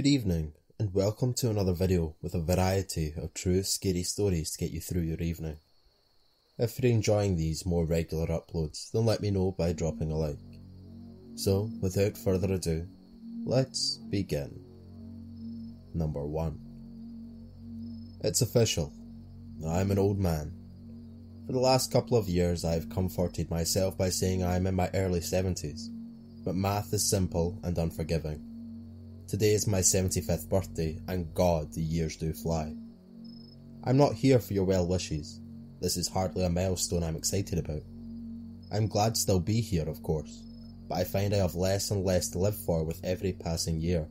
Good evening, and welcome to another video with a variety of true scary stories to get you through your evening. If you're enjoying these more regular uploads, then let me know by dropping a like. So, without further ado, let's begin. Number 1 It's official. I'm an old man. For the last couple of years, I've comforted myself by saying I'm in my early 70s, but math is simple and unforgiving. Today is my 75th birthday, and God, the years do fly. I'm not here for your well wishes. This is hardly a milestone I'm excited about. I'm glad to still be here, of course, but I find I have less and less to live for with every passing year.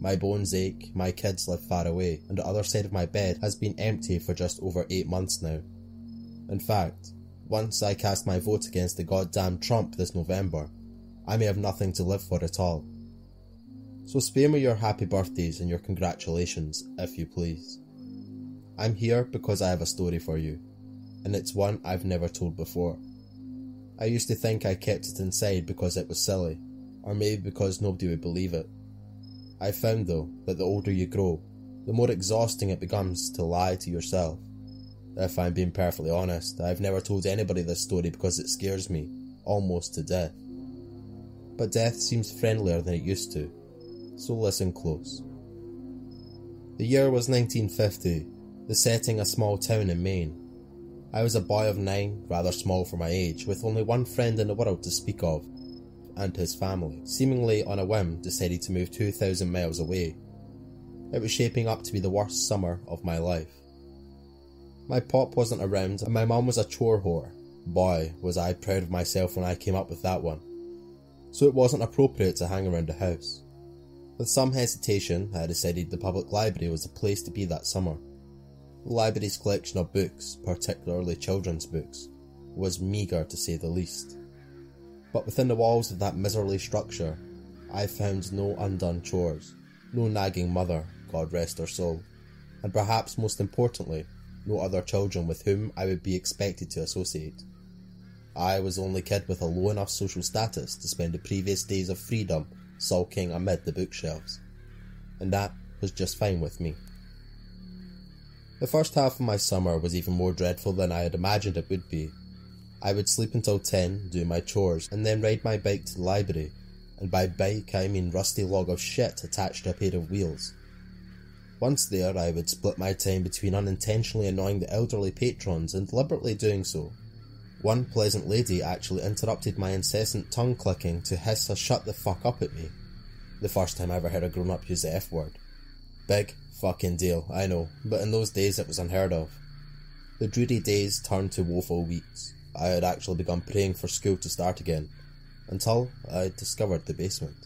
My bones ache, my kids live far away, and the other side of my bed has been empty for just over eight months now. In fact, once I cast my vote against the goddamn Trump this November, I may have nothing to live for at all. So spare me your happy birthdays and your congratulations, if you please. I'm here because I have a story for you, and it's one I've never told before. I used to think I kept it inside because it was silly, or maybe because nobody would believe it. I found though that the older you grow, the more exhausting it becomes to lie to yourself. If I'm being perfectly honest, I've never told anybody this story because it scares me, almost to death. But death seems friendlier than it used to, so listen close. The year was 1950, the setting a small town in Maine. I was a boy of nine, rather small for my age, with only one friend in the world to speak of, and his family, seemingly on a whim, decided to move 2,000 miles away. It was shaping up to be the worst summer of my life. My pop wasn't around, and my mum was a chore whore. Boy, was I proud of myself when I came up with that one. So it wasn't appropriate to hang around the house. With some hesitation, I decided the public library was the place to be that summer. The library's collection of books, particularly children's books, was meagre to say the least. But within the walls of that miserly structure, I found no undone chores, no nagging mother, God rest her soul, and perhaps most importantly, no other children with whom I would be expected to associate. I was the only kid with a low enough social status to spend the previous days of freedom sulking amid the bookshelves, and that was just fine with me. The first half of my summer was even more dreadful than I had imagined it would be. I would sleep until 10, do my chores, and then ride my bike to the library, and by bike I mean rusty log of shit attached to a pair of wheels. Once there, I would split my time between unintentionally annoying the elderly patrons and deliberately doing so, one pleasant lady actually interrupted my incessant tongue clicking to hiss a shut the fuck up at me. The first time I ever heard a grown up use the F word. Big fucking deal, I know, but in those days it was unheard of. The dreary days turned to woeful weeks. I had actually begun praying for school to start again, until I discovered the basement.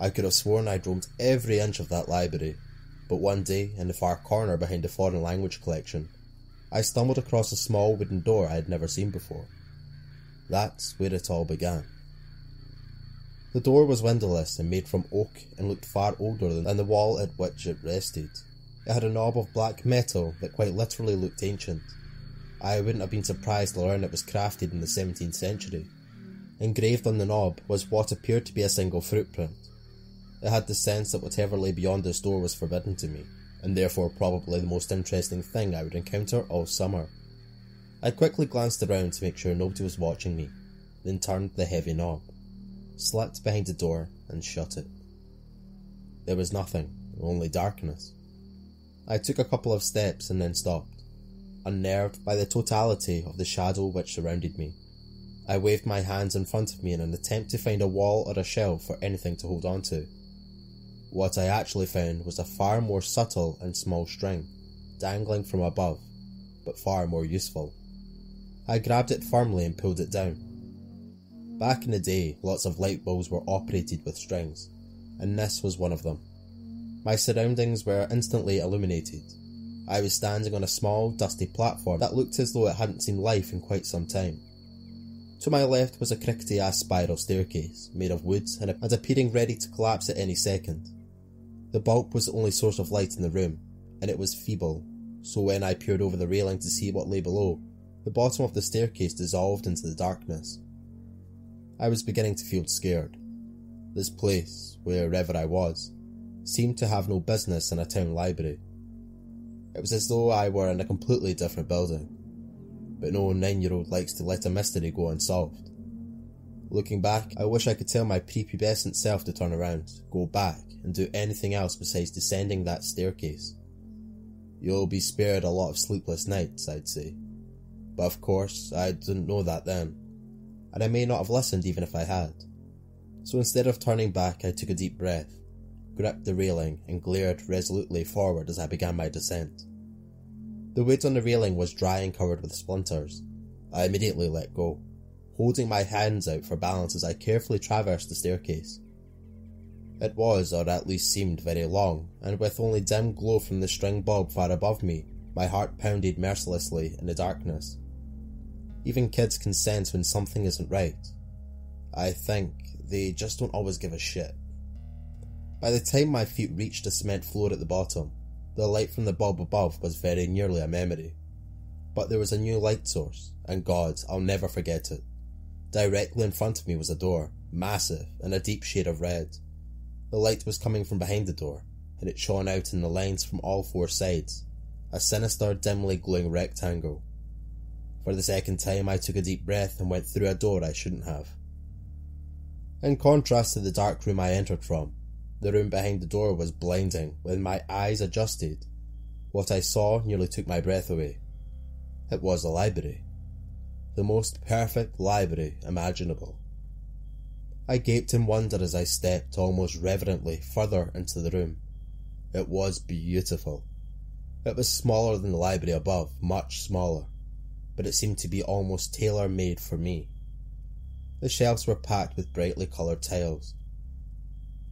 I could have sworn I'd roamed every inch of that library, but one day, in the far corner behind the foreign language collection, I stumbled across a small wooden door I had never seen before. That's where it all began. The door was windowless and made from oak and looked far older than the wall at which it rested. It had a knob of black metal that quite literally looked ancient. I wouldn't have been surprised to learn it was crafted in the 17th century. Engraved on the knob was what appeared to be a single footprint. It had the sense that whatever lay beyond this door was forbidden to me and therefore probably the most interesting thing I would encounter all summer. I quickly glanced around to make sure nobody was watching me, then turned the heavy knob, slipped behind the door, and shut it. There was nothing, only darkness. I took a couple of steps and then stopped, unnerved by the totality of the shadow which surrounded me. I waved my hands in front of me in an attempt to find a wall or a shelf or anything to hold on to. What I actually found was a far more subtle and small string, dangling from above, but far more useful. I grabbed it firmly and pulled it down. Back in the day, lots of light bulbs were operated with strings, and this was one of them. My surroundings were instantly illuminated. I was standing on a small, dusty platform that looked as though it hadn't seen life in quite some time. To my left was a crickety ass spiral staircase, made of wood and appearing ready to collapse at any second. The bulb was the only source of light in the room, and it was feeble, so when I peered over the railing to see what lay below, the bottom of the staircase dissolved into the darkness. I was beginning to feel scared. This place, wherever I was, seemed to have no business in a town library. It was as though I were in a completely different building, but no nine year old likes to let a mystery go unsolved. Looking back, I wish I could tell my prepubescent self to turn around, go back, and do anything else besides descending that staircase. You'll be spared a lot of sleepless nights, I'd say. But of course, I didn't know that then, and I may not have listened even if I had. So instead of turning back, I took a deep breath, gripped the railing, and glared resolutely forward as I began my descent. The wood on the railing was dry and covered with splinters. I immediately let go, holding my hands out for balance as I carefully traversed the staircase. It was, or at least seemed, very long, and with only dim glow from the string bulb far above me, my heart pounded mercilessly in the darkness. Even kids can sense when something isn't right. I think they just don't always give a shit. By the time my feet reached the cement floor at the bottom, the light from the bulb above was very nearly a memory. But there was a new light source, and God, I'll never forget it. Directly in front of me was a door, massive, and a deep shade of red. The light was coming from behind the door, and it shone out in the lines from all four sides, a sinister, dimly glowing rectangle. For the second time, I took a deep breath and went through a door I shouldn't have. In contrast to the dark room I entered from, the room behind the door was blinding. When my eyes adjusted, what I saw nearly took my breath away. It was a library. The most perfect library imaginable. I gaped in wonder as I stepped almost reverently further into the room. It was beautiful. It was smaller than the library above, much smaller, but it seemed to be almost tailor made for me. The shelves were packed with brightly coloured tiles,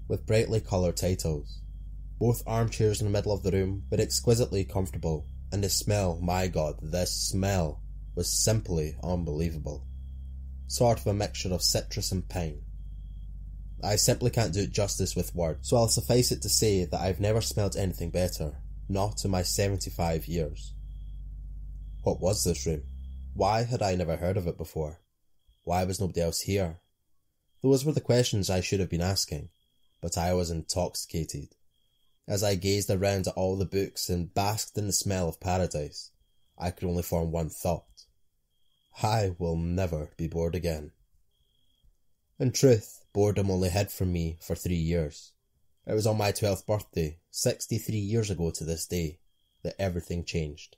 with brightly coloured titles. Both armchairs in the middle of the room were exquisitely comfortable, and the smell, my god, this smell, was simply unbelievable. Sort of a mixture of citrus and pine. I simply can't do it justice with words, so I'll suffice it to say that I've never smelled anything better, not in my 75 years. What was this room? Why had I never heard of it before? Why was nobody else here? Those were the questions I should have been asking, but I was intoxicated. As I gazed around at all the books and basked in the smell of paradise, I could only form one thought. I will never be bored again. In truth, boredom only hid from me for three years. It was on my 12th birthday, 63 years ago to this day, that everything changed.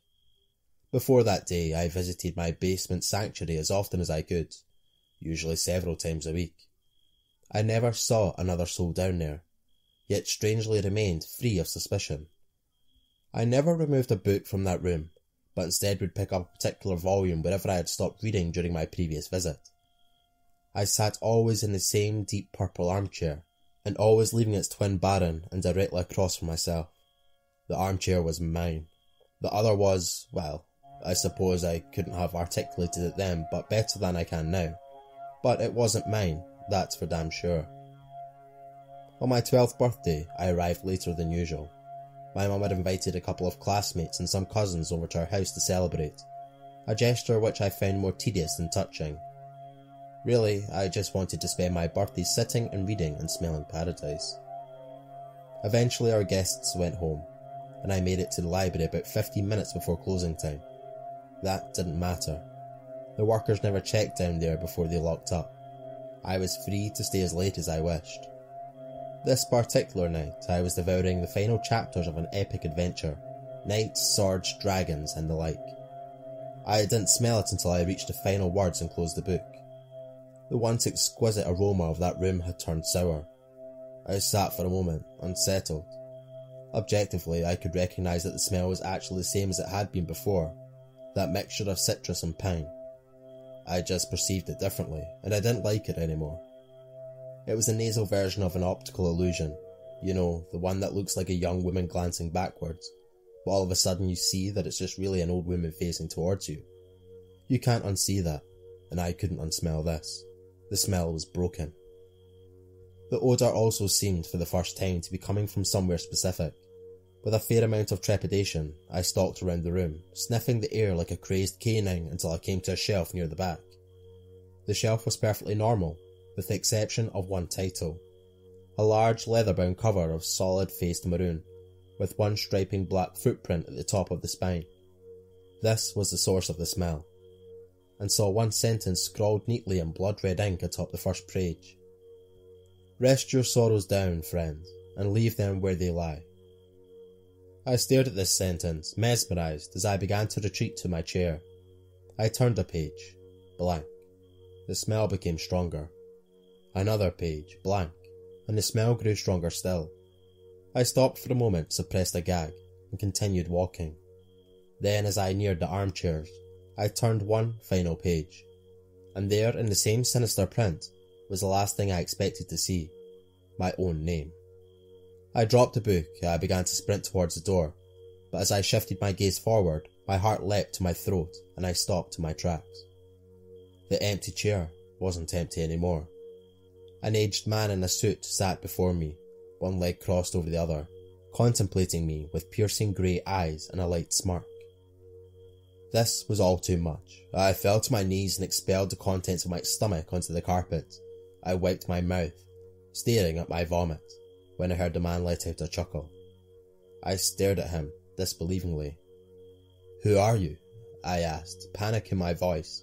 Before that day, I visited my basement sanctuary as often as I could, usually several times a week. I never saw another soul down there, yet strangely remained free of suspicion. I never removed a book from that room, but instead would pick up a particular volume wherever I had stopped reading during my previous visit. I sat always in the same deep purple armchair, and always leaving its twin baron and directly across from myself. The armchair was mine. The other was, well, I suppose I couldn't have articulated it then, but better than I can now. But it wasn't mine, that's for damn sure. On my 12th birthday, I arrived later than usual. My mum had invited a couple of classmates and some cousins over to our house to celebrate, a gesture which I found more tedious than touching. Really, I just wanted to spend my birthday sitting and reading and smelling paradise. Eventually, our guests went home, and I made it to the library about 15 minutes before closing time. That didn't matter. The workers never checked down there before they locked up. I was free to stay as late as I wished. This particular night, I was devouring the final chapters of an epic adventure knights, swords, dragons, and the like. I didn't smell it until I reached the final words and closed the book. The once exquisite aroma of that room had turned sour. I sat for a moment, unsettled. Objectively, I could recognise that the smell was actually the same as it had been before, that mixture of citrus and pine. I just perceived it differently, and I didn't like it anymore. It was a nasal version of an optical illusion, you know, the one that looks like a young woman glancing backwards, but all of a sudden you see that it's just really an old woman facing towards you. You can't unsee that, and I couldn't unsmell this. The smell was broken. The odour also seemed, for the first time, to be coming from somewhere specific. With a fair amount of trepidation, I stalked around the room, sniffing the air like a crazed canine until I came to a shelf near the back. The shelf was perfectly normal, with the exception of one title. a large leather-bound cover of solid-faced maroon, with one striping black footprint at the top of the spine. This was the source of the smell, and saw one sentence scrawled neatly in blood-red ink atop the first page. Rest your sorrows down, friends, and leave them where they lie. I stared at this sentence, mesmerised, as I began to retreat to my chair. I turned a page, blank. The smell became stronger. Another page, blank, and the smell grew stronger still. I stopped for a moment, suppressed a gag, and continued walking. Then, as I neared the armchairs, I turned one final page, and there, in the same sinister print, was the last thing I expected to see my own name. I dropped the book and I began to sprint towards the door, but as I shifted my gaze forward, my heart leapt to my throat and I stopped in my tracks. The empty chair wasn't empty anymore. An aged man in a suit sat before me, one leg crossed over the other, contemplating me with piercing grey eyes and a light smirk. This was all too much. I fell to my knees and expelled the contents of my stomach onto the carpet. I wiped my mouth, staring at my vomit, when I heard the man let out a chuckle. I stared at him, disbelievingly. Who are you? I asked, panic in my voice.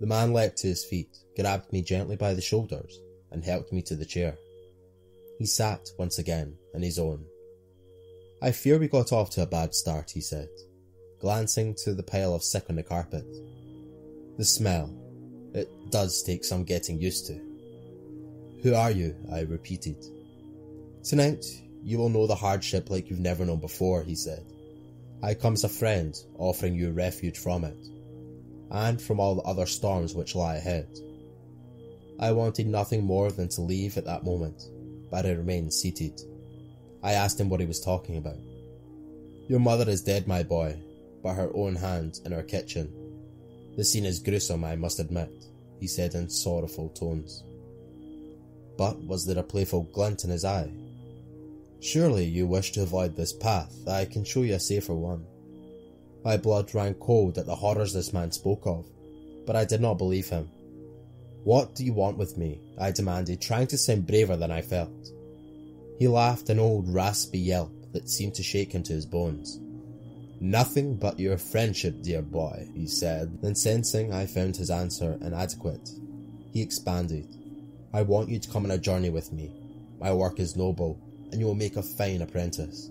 The man leapt to his feet, grabbed me gently by the shoulders, and helped me to the chair. He sat once again in his own. I fear we got off to a bad start, he said, glancing to the pile of sick on the carpet. The smell. It does take some getting used to. Who are you? I repeated. Tonight, you will know the hardship like you've never known before, he said. I come as a friend, offering you refuge from it, and from all the other storms which lie ahead. I wanted nothing more than to leave at that moment, but I remained seated. I asked him what he was talking about. Your mother is dead, my boy, by her own hand in her kitchen. The scene is gruesome, I must admit, he said in sorrowful tones. But was there a playful glint in his eye? Surely you wish to avoid this path, I can show you a safer one. My blood ran cold at the horrors this man spoke of, but I did not believe him. What do you want with me? I demanded, trying to sound braver than I felt. He laughed an old raspy yelp that seemed to shake him to his bones. Nothing but your friendship, dear boy, he said, then sensing I found his answer inadequate, he expanded. I want you to come on a journey with me. My work is noble, and you will make a fine apprentice.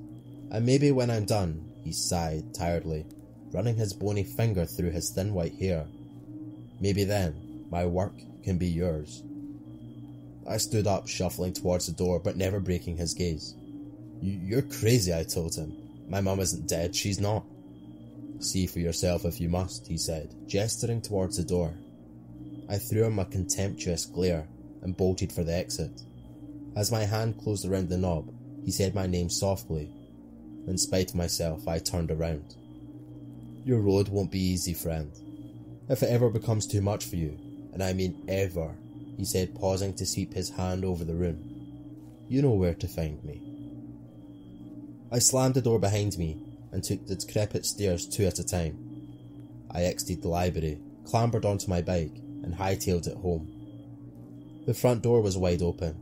And maybe when I'm done, he sighed tiredly, running his bony finger through his thin white hair. Maybe then my work can be yours. I stood up, shuffling towards the door, but never breaking his gaze. You're crazy, I told him. My mum isn't dead, she's not. See for yourself if you must, he said, gesturing towards the door. I threw him a contemptuous glare and bolted for the exit. As my hand closed around the knob, he said my name softly. In spite of myself, I turned around. Your road won't be easy, friend. If it ever becomes too much for you, and I mean ever, he said, pausing to sweep his hand over the room, you know where to find me. I slammed the door behind me and took the decrepit stairs two at a time. I exited the library, clambered onto my bike, and hightailed it home. The front door was wide open,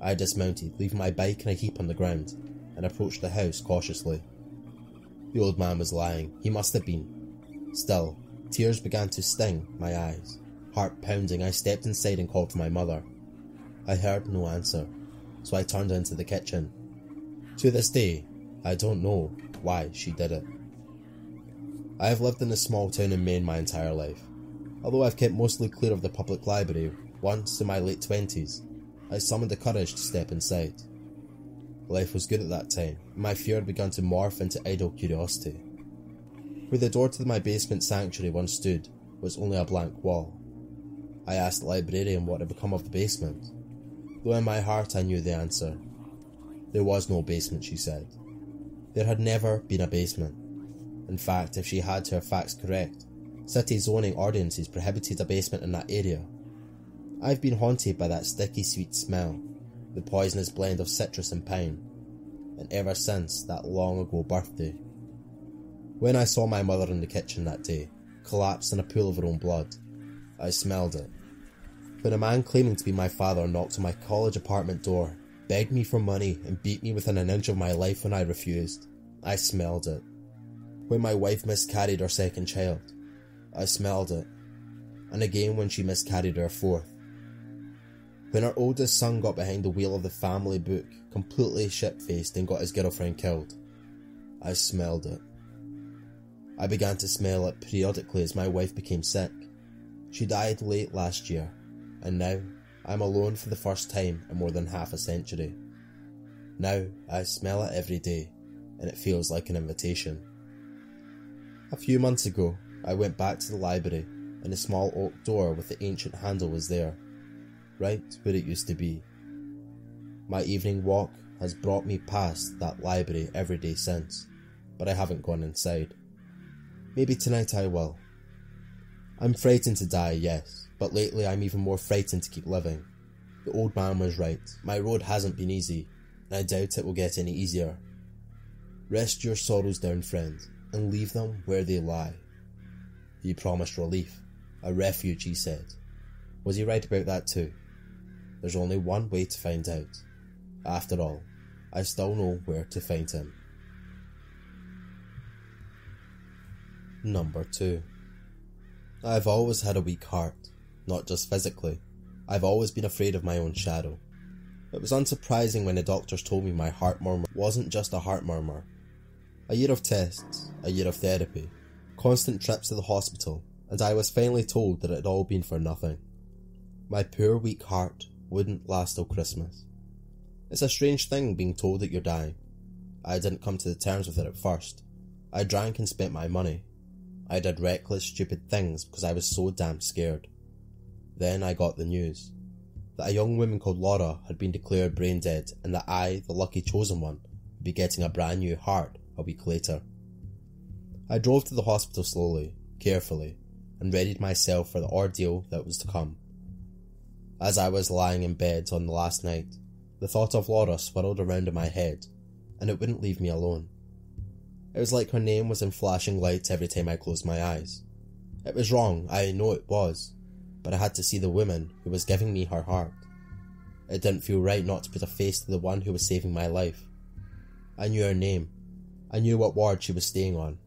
I dismounted, leaving my bike in a heap on the ground, and approached the house cautiously. The old man was lying. He must have been. Still, tears began to sting my eyes. Heart pounding, I stepped inside and called for my mother. I heard no answer, so I turned into the kitchen. To this day, I don't know why she did it. I have lived in a small town in Maine my entire life. Although I've kept mostly clear of the public library, once in my late twenties, I summoned the courage to step inside. Life was good at that time, and my fear had begun to morph into idle curiosity. Where the door to my basement sanctuary once stood was only a blank wall. I asked the librarian what had become of the basement, though in my heart I knew the answer. There was no basement, she said. There had never been a basement. In fact, if she had her facts correct, city zoning ordinances prohibited a basement in that area I've been haunted by that sticky sweet smell, the poisonous blend of citrus and pine, and ever since that long ago birthday. When I saw my mother in the kitchen that day, collapsed in a pool of her own blood, I smelled it. When a man claiming to be my father knocked on my college apartment door, begged me for money and beat me within an inch of my life when I refused. I smelled it. When my wife miscarried her second child, I smelled it. And again when she miscarried her fourth. When our oldest son got behind the wheel of the family Buick, completely shit faced and got his girlfriend killed, I smelled it. I began to smell it periodically as my wife became sick. She died late last year, and now I'm alone for the first time in more than half a century. Now I smell it every day, and it feels like an invitation. A few months ago, I went back to the library, and the small oak door with the ancient handle was there, right where it used to be. My evening walk has brought me past that library every day since, but I haven't gone inside. Maybe tonight I will. I'm frightened to die, yes, but lately I'm even more frightened to keep living. The old man was right. My road hasn't been easy, and I doubt it will get any easier. Rest your sorrows down, friend, and leave them where they lie. He promised relief, a refuge, he said. Was he right about that too? There's only one way to find out. After all, I still know where to find him. Number 2. I've always had a weak heart, not just physically. I've always been afraid of my own shadow. It was unsurprising when the doctors told me my heart murmur wasn't just a heart murmur. A year of tests, a year of therapy, constant trips to the hospital, and I was finally told that it had all been for nothing. My poor weak heart wouldn't last till Christmas. It's a strange thing being told that you're dying. I didn't come to the terms with it at first. I drank and spent my money, I did reckless, stupid things because I was so damn scared. Then I got the news that a young woman called Laura had been declared brain dead and that I, the lucky chosen one, would be getting a brand new heart a week later. I drove to the hospital slowly, carefully, and readied myself for the ordeal that was to come. As I was lying in bed on the last night, the thought of Laura swirled around in my head, and it wouldn't leave me alone. It was like her name was in flashing lights every time I closed my eyes. It was wrong, I know it was, but I had to see the woman who was giving me her heart. It didn't feel right not to put a face to the one who was saving my life. I knew her name. I knew what ward she was staying on.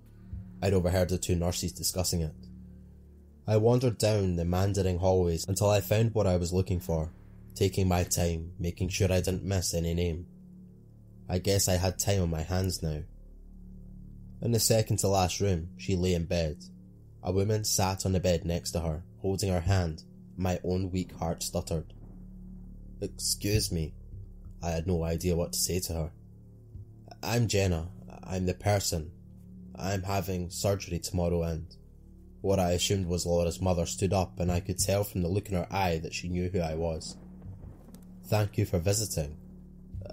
I'd overheard the two nurses discussing it. I wandered down the meandering hallways until I found what I was looking for, taking my time, making sure I didn't miss any name. I guess I had time on my hands now. In the second to last room, she lay in bed. A woman sat on the bed next to her, holding her hand. My own weak heart stuttered. Excuse me. I had no idea what to say to her. I'm Jenna. I'm the person. I'm having surgery tomorrow and what I assumed was Laura's mother stood up and I could tell from the look in her eye that she knew who I was. Thank you for visiting.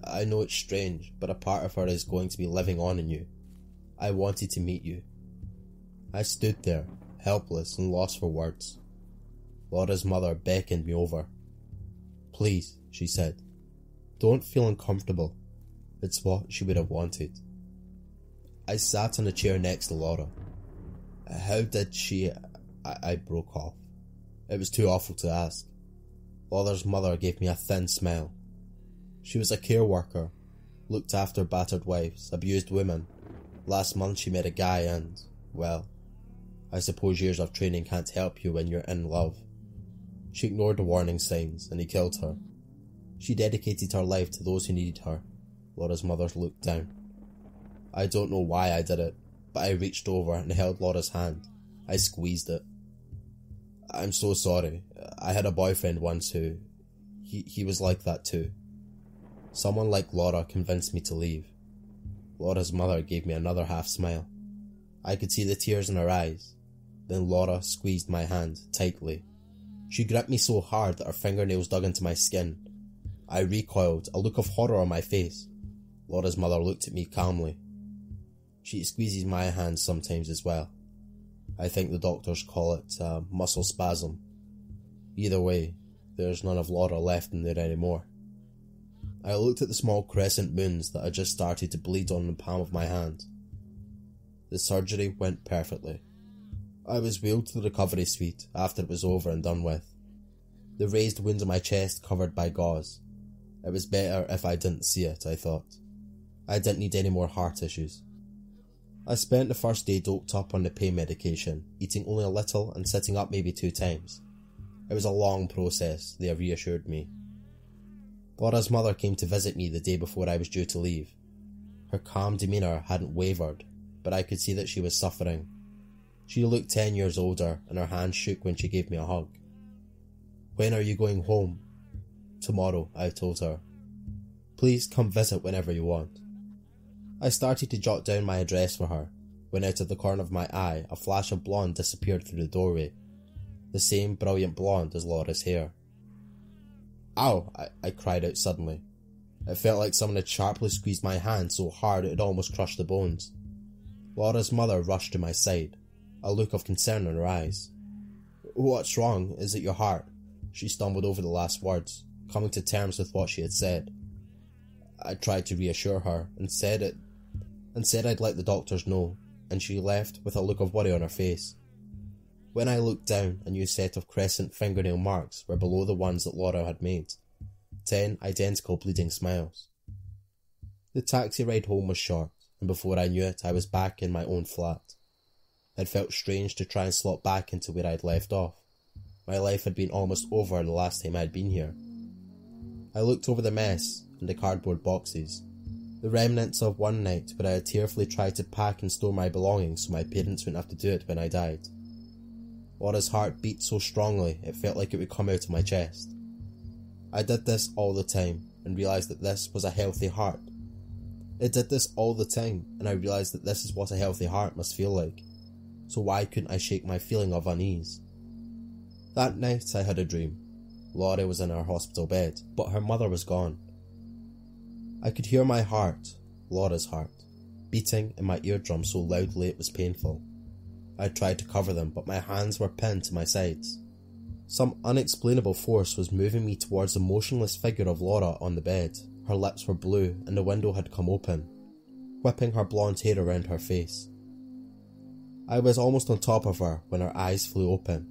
I know it's strange, but a part of her is going to be living on in you. I wanted to meet you. I stood there, helpless and lost for words. Laura's mother beckoned me over. Please, she said, don't feel uncomfortable. It's what she would have wanted. I sat on a chair next to Laura. How did she... I, I broke off. It was too awful to ask. Laura's mother gave me a thin smile. She was a care worker, looked after battered wives, abused women, Last month she met a guy and, well, I suppose years of training can't help you when you're in love. She ignored the warning signs and he killed her. She dedicated her life to those who needed her. Laura's mother looked down. I don't know why I did it, but I reached over and held Laura's hand. I squeezed it. I'm so sorry. I had a boyfriend once who. He, he was like that too. Someone like Laura convinced me to leave. Laura's mother gave me another half smile. I could see the tears in her eyes. Then Laura squeezed my hand tightly. She gripped me so hard that her fingernails dug into my skin. I recoiled, a look of horror on my face. Laura's mother looked at me calmly. She squeezes my hand sometimes as well. I think the doctors call it a muscle spasm. Either way, there's none of Laura left in there anymore. I looked at the small crescent moons that had just started to bleed on the palm of my hand. The surgery went perfectly. I was wheeled to the recovery suite after it was over and done with. The raised wound on my chest covered by gauze. It was better if I didn't see it, I thought. I didn't need any more heart issues. I spent the first day doped up on the pain medication, eating only a little and sitting up maybe two times. It was a long process, they reassured me. Laura's mother came to visit me the day before I was due to leave. Her calm demeanour hadn't wavered, but I could see that she was suffering. She looked ten years older and her hand shook when she gave me a hug. When are you going home? Tomorrow, I told her. Please come visit whenever you want. I started to jot down my address for her, when out of the corner of my eye a flash of blonde disappeared through the doorway. The same brilliant blonde as Laura's hair. Ow! I, I cried out suddenly. It felt like someone had sharply squeezed my hand so hard it had almost crushed the bones. Laura's mother rushed to my side, a look of concern in her eyes. What's wrong? Is it your heart? She stumbled over the last words, coming to terms with what she had said. I tried to reassure her and said it and said I'd let the doctors know, and she left with a look of worry on her face. When I looked down, a new set of crescent fingernail marks were below the ones that Laura had made. Ten identical bleeding smiles. The taxi ride home was short, and before I knew it, I was back in my own flat. It felt strange to try and slot back into where I'd left off. My life had been almost over the last time I'd been here. I looked over the mess and the cardboard boxes the remnants of one night where I had tearfully tried to pack and store my belongings so my parents wouldn't have to do it when I died. Laura's heart beat so strongly it felt like it would come out of my chest. I did this all the time and realised that this was a healthy heart. It did this all the time and I realised that this is what a healthy heart must feel like. So why couldn't I shake my feeling of unease? That night I had a dream. Laura was in her hospital bed, but her mother was gone. I could hear my heart, Laura's heart, beating in my eardrum so loudly it was painful. I tried to cover them, but my hands were pinned to my sides. Some unexplainable force was moving me towards the motionless figure of Laura on the bed. Her lips were blue and the window had come open, whipping her blonde hair around her face. I was almost on top of her when her eyes flew open.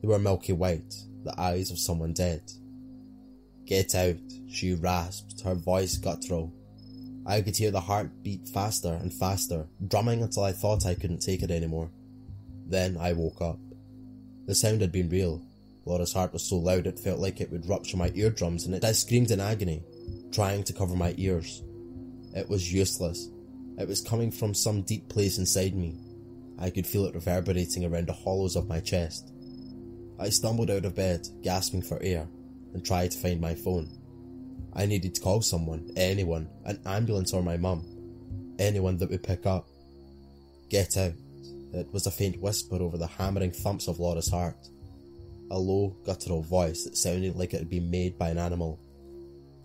They were milky white, the eyes of someone dead. Get out, she rasped, her voice guttural. I could hear the heart beat faster and faster, drumming until I thought I couldn't take it anymore. Then I woke up. The sound had been real. Laura's heart was so loud it felt like it would rupture my eardrums and I screamed in agony, trying to cover my ears. It was useless. It was coming from some deep place inside me. I could feel it reverberating around the hollows of my chest. I stumbled out of bed, gasping for air, and tried to find my phone. I needed to call someone, anyone, an ambulance or my mum, anyone that would pick up. Get out. It was a faint whisper over the hammering thumps of Laura's heart. A low, guttural voice that sounded like it had been made by an animal.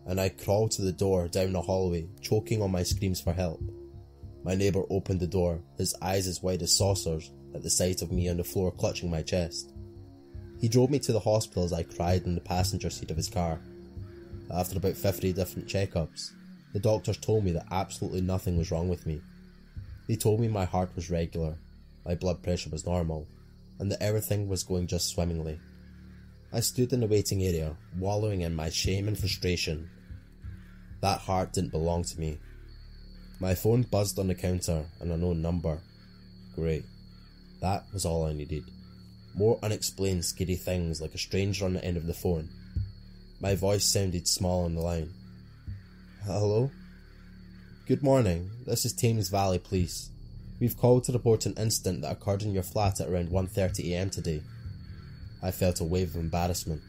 And I crawled to the door down the hallway, choking on my screams for help. My neighbour opened the door, his eyes as wide as saucers, at the sight of me on the floor clutching my chest. He drove me to the hospital as I cried in the passenger seat of his car. After about 50 different checkups, the doctors told me that absolutely nothing was wrong with me. They told me my heart was regular, my blood pressure was normal, and that everything was going just swimmingly. I stood in the waiting area, wallowing in my shame and frustration. That heart didn't belong to me. My phone buzzed on the counter, an unknown number. Great. That was all I needed. More unexplained scary things like a stranger on the end of the phone. My voice sounded small on the line. Hello? Good morning, this is Thames Valley Police. We've called to report an incident that occurred in your flat at around 1.30am today. I felt a wave of embarrassment.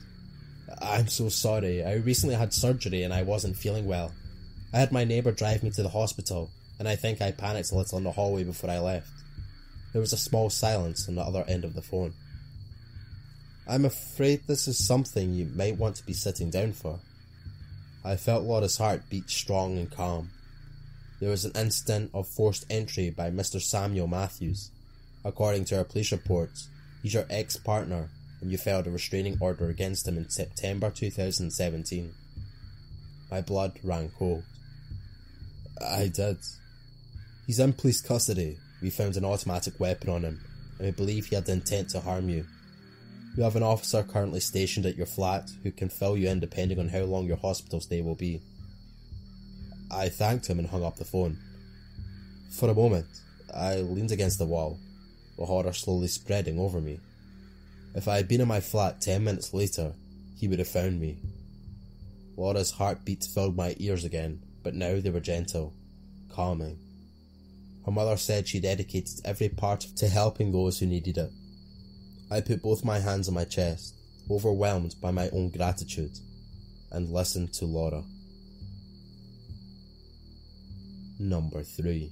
I'm so sorry, I recently had surgery and I wasn't feeling well. I had my neighbour drive me to the hospital, and I think I panicked a little in the hallway before I left. There was a small silence on the other end of the phone. I'm afraid this is something you might want to be sitting down for. I felt Laura's heart beat strong and calm. There was an incident of forced entry by Mr. Samuel Matthews. According to our police reports, he's your ex-partner and you filed a restraining order against him in September 2017. My blood ran cold. I did. He's in police custody. We found an automatic weapon on him, and we believe he had the intent to harm you. You have an officer currently stationed at your flat who can fill you in depending on how long your hospital stay will be. I thanked him and hung up the phone. For a moment, I leaned against the wall, the horror slowly spreading over me. If I had been in my flat ten minutes later, he would have found me. Laura's heartbeats filled my ears again, but now they were gentle, calming. Her mother said she dedicated every part to helping those who needed it. I put both my hands on my chest, overwhelmed by my own gratitude, and listened to Laura. Number 3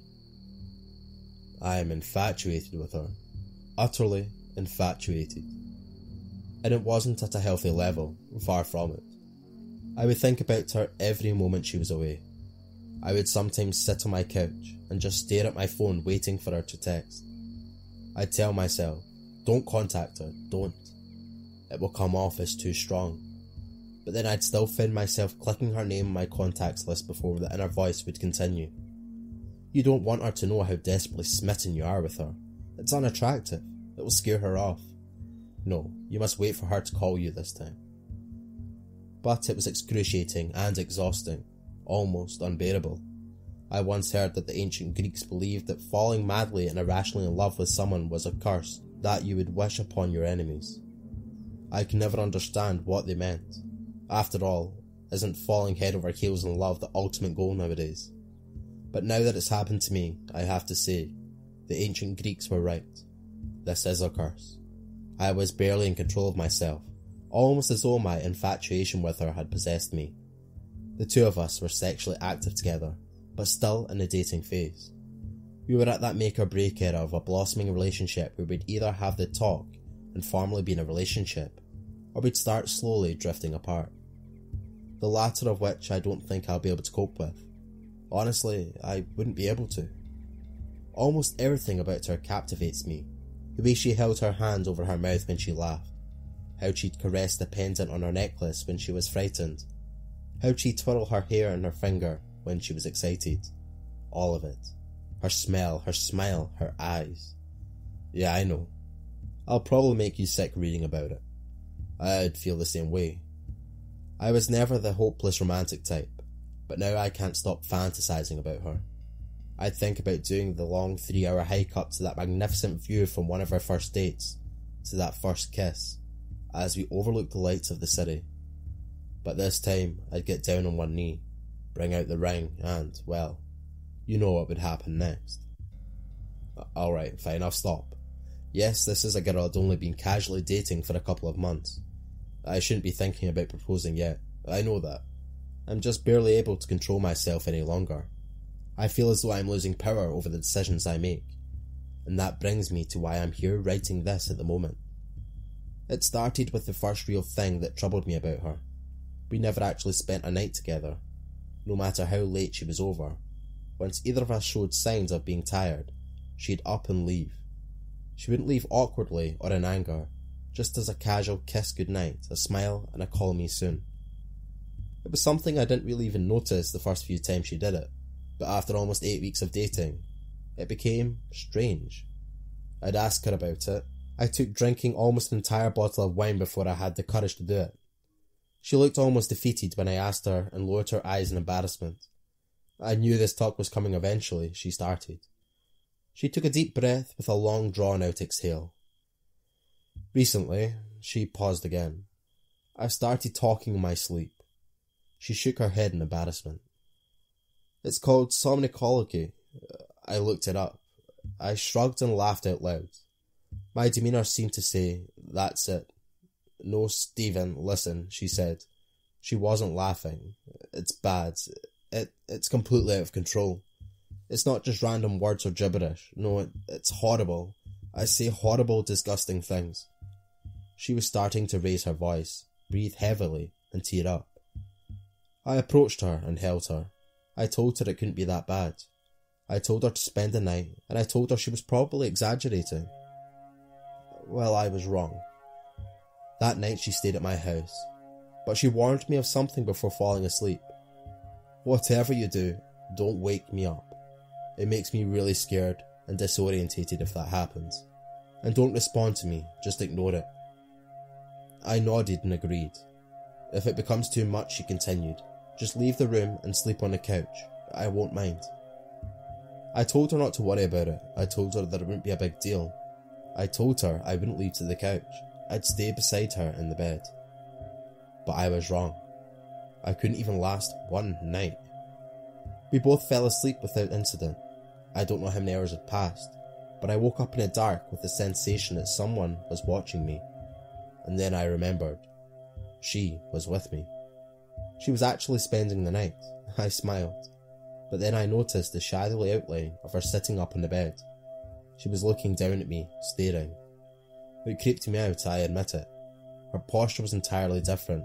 I am infatuated with her. Utterly infatuated. And it wasn't at a healthy level, far from it. I would think about her every moment she was away. I would sometimes sit on my couch and just stare at my phone waiting for her to text. I'd tell myself, don't contact her, don't. It will come off as too strong. But then I'd still find myself clicking her name on my contacts list before the inner voice would continue. You don't want her to know how desperately smitten you are with her. It's unattractive. It will scare her off. No, you must wait for her to call you this time. But it was excruciating and exhausting, almost unbearable. I once heard that the ancient Greeks believed that falling madly and irrationally in love with someone was a curse that you would wish upon your enemies. I can never understand what they meant. After all, isn't falling head over heels in love the ultimate goal nowadays? But now that it's happened to me, I have to say, the ancient Greeks were right. This is a curse. I was barely in control of myself, almost as though my infatuation with her had possessed me. The two of us were sexually active together, but still in the dating phase. We were at that make or break era of a blossoming relationship where we'd either have the talk and formally be in a relationship, or we'd start slowly drifting apart. The latter of which I don't think I'll be able to cope with. Honestly, I wouldn't be able to. Almost everything about her captivates me. The way she held her hand over her mouth when she laughed. How she'd caress the pendant on her necklace when she was frightened. How she'd twirl her hair on her finger when she was excited. All of it. Her smell, her smile, her eyes. Yeah, I know. I'll probably make you sick reading about it. I'd feel the same way. I was never the hopeless romantic type but now I can't stop fantasizing about her. I'd think about doing the long three hour hike up to that magnificent view from one of our first dates, to that first kiss, as we overlooked the lights of the city. But this time I'd get down on one knee, bring out the ring, and, well, you know what would happen next. Alright, fine, I'll stop. Yes, this is a girl I'd only been casually dating for a couple of months. I shouldn't be thinking about proposing yet. I know that. I'm just barely able to control myself any longer. I feel as though I'm losing power over the decisions I make. And that brings me to why I'm here writing this at the moment. It started with the first real thing that troubled me about her. We never actually spent a night together, no matter how late she was over. Once either of us showed signs of being tired, she'd up and leave. She wouldn't leave awkwardly or in anger, just as a casual kiss goodnight, a smile, and a call me soon. It was something I didn't really even notice the first few times she did it, but after almost eight weeks of dating, it became strange. I'd ask her about it. I took drinking almost an entire bottle of wine before I had the courage to do it. She looked almost defeated when I asked her and lowered her eyes in embarrassment. I knew this talk was coming eventually, she started. She took a deep breath with a long drawn out exhale. Recently, she paused again. I've started talking in my sleep. She shook her head in embarrassment. It's called somnichology. I looked it up. I shrugged and laughed out loud. My demeanour seemed to say, That's it. No, Stephen, listen, she said. She wasn't laughing. It's bad. It, it's completely out of control. It's not just random words or gibberish. No, it, it's horrible. I say horrible, disgusting things. She was starting to raise her voice, breathe heavily, and tear up. I approached her and held her. I told her it couldn't be that bad. I told her to spend the night, and I told her she was probably exaggerating. Well, I was wrong. That night she stayed at my house, but she warned me of something before falling asleep. Whatever you do, don't wake me up. It makes me really scared and disorientated if that happens. And don't respond to me, just ignore it. I nodded and agreed. If it becomes too much, she continued, just leave the room and sleep on the couch. I won't mind. I told her not to worry about it. I told her that it wouldn't be a big deal. I told her I wouldn't leave to the couch. I'd stay beside her in the bed. But I was wrong. I couldn't even last one night. We both fell asleep without incident. I don't know how many hours had passed, but I woke up in the dark with the sensation that someone was watching me. And then I remembered. She was with me. She was actually spending the night. I smiled. But then I noticed the shadowy outline of her sitting up on the bed. She was looking down at me, staring. It creeped me out, I admit it. Her posture was entirely different.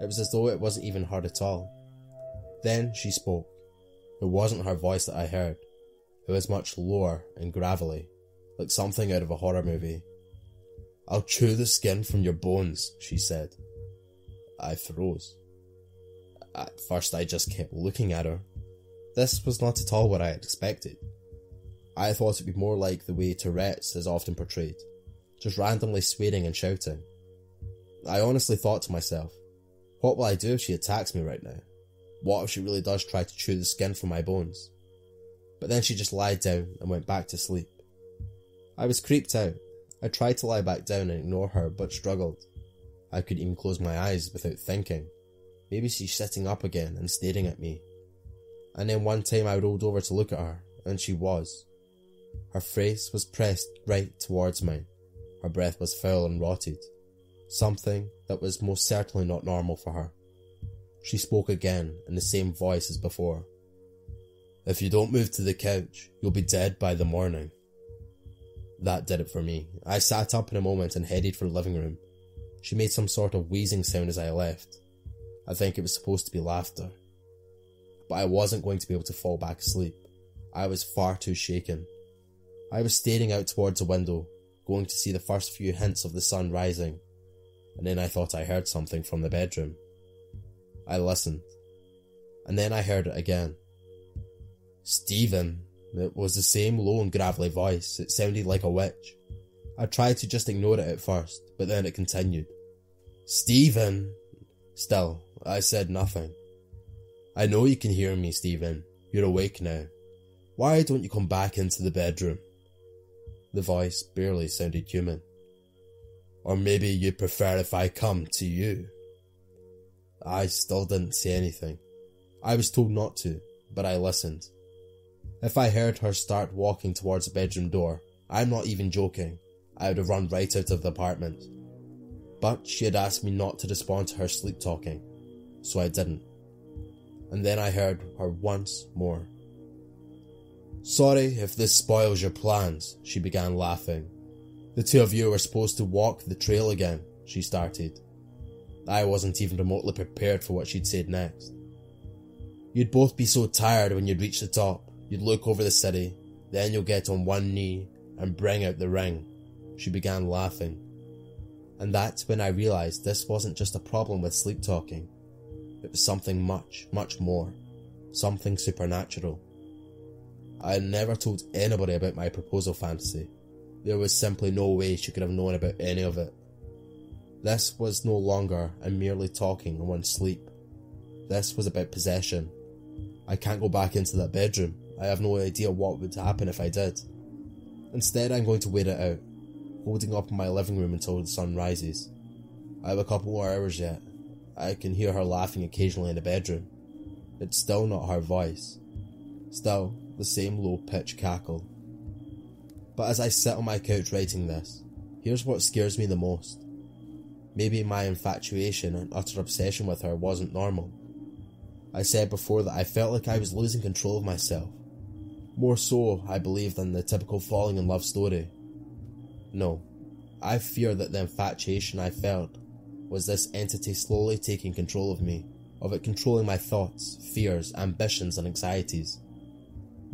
It was as though it wasn't even her at all. Then she spoke. It wasn't her voice that I heard. It was much lower and gravelly, like something out of a horror movie. I'll chew the skin from your bones, she said. I froze. At first, I just kept looking at her. This was not at all what I had expected. I thought it'd be more like the way Tourette's is often portrayed, just randomly swearing and shouting. I honestly thought to myself, what will I do if she attacks me right now? What if she really does try to chew the skin from my bones? But then she just lied down and went back to sleep. I was creeped out. I tried to lie back down and ignore her, but struggled. I couldn't even close my eyes without thinking. Maybe she's sitting up again and staring at me. And then one time I rolled over to look at her, and she was. Her face was pressed right towards mine. Her breath was foul and rotted. Something that was most certainly not normal for her. She spoke again in the same voice as before. If you don't move to the couch, you'll be dead by the morning. That did it for me. I sat up in a moment and headed for the living room. She made some sort of wheezing sound as I left. I think it was supposed to be laughter. But I wasn't going to be able to fall back asleep. I was far too shaken. I was staring out towards the window, going to see the first few hints of the sun rising, and then I thought I heard something from the bedroom. I listened, and then I heard it again. Stephen. It was the same low and gravelly voice. It sounded like a witch. I tried to just ignore it at first, but then it continued. Stephen. Still, I said nothing. I know you can hear me, Stephen. You're awake now. Why don't you come back into the bedroom? The voice barely sounded human. Or maybe you'd prefer if I come to you. I still didn't say anything. I was told not to, but I listened. If I heard her start walking towards the bedroom door, I'm not even joking, I would have run right out of the apartment. But she had asked me not to respond to her sleep talking, so I didn't. And then I heard her once more. Sorry if this spoils your plans, she began laughing. The two of you were supposed to walk the trail again, she started. I wasn't even remotely prepared for what she'd said next. You'd both be so tired when you'd reach the top. You'd look over the city, then you'll get on one knee and bring out the ring. She began laughing. And that's when I realised this wasn't just a problem with sleep talking. It was something much, much more. Something supernatural. I never told anybody about my proposal fantasy. There was simply no way she could have known about any of it. This was no longer a merely talking in one's sleep. This was about possession. I can't go back into that bedroom. I have no idea what would happen if I did. Instead, I'm going to wait it out, holding up in my living room until the sun rises. I have a couple more hours yet. I can hear her laughing occasionally in the bedroom. It's still not her voice. Still, the same low pitched cackle. But as I sit on my couch writing this, here's what scares me the most. Maybe my infatuation and utter obsession with her wasn't normal. I said before that I felt like I was losing control of myself. More so, I believe, than the typical falling in love story. No, I fear that the infatuation I felt was this entity slowly taking control of me, of it controlling my thoughts, fears, ambitions, and anxieties.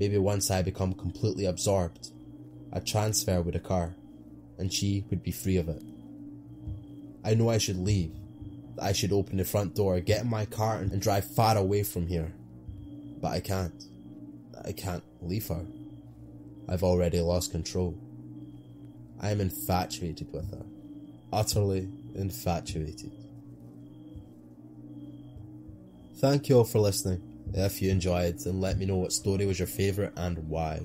Maybe once I become completely absorbed, a transfer would occur, and she would be free of it. I know I should leave. I should open the front door, get in my car, and drive far away from here. But I can't. I can't leave her. I've already lost control. I am infatuated with her. Utterly infatuated. Thank you all for listening. If you enjoyed, then let me know what story was your favourite and why.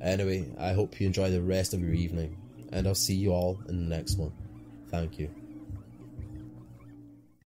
Anyway, I hope you enjoy the rest of your evening, and I'll see you all in the next one. Thank you.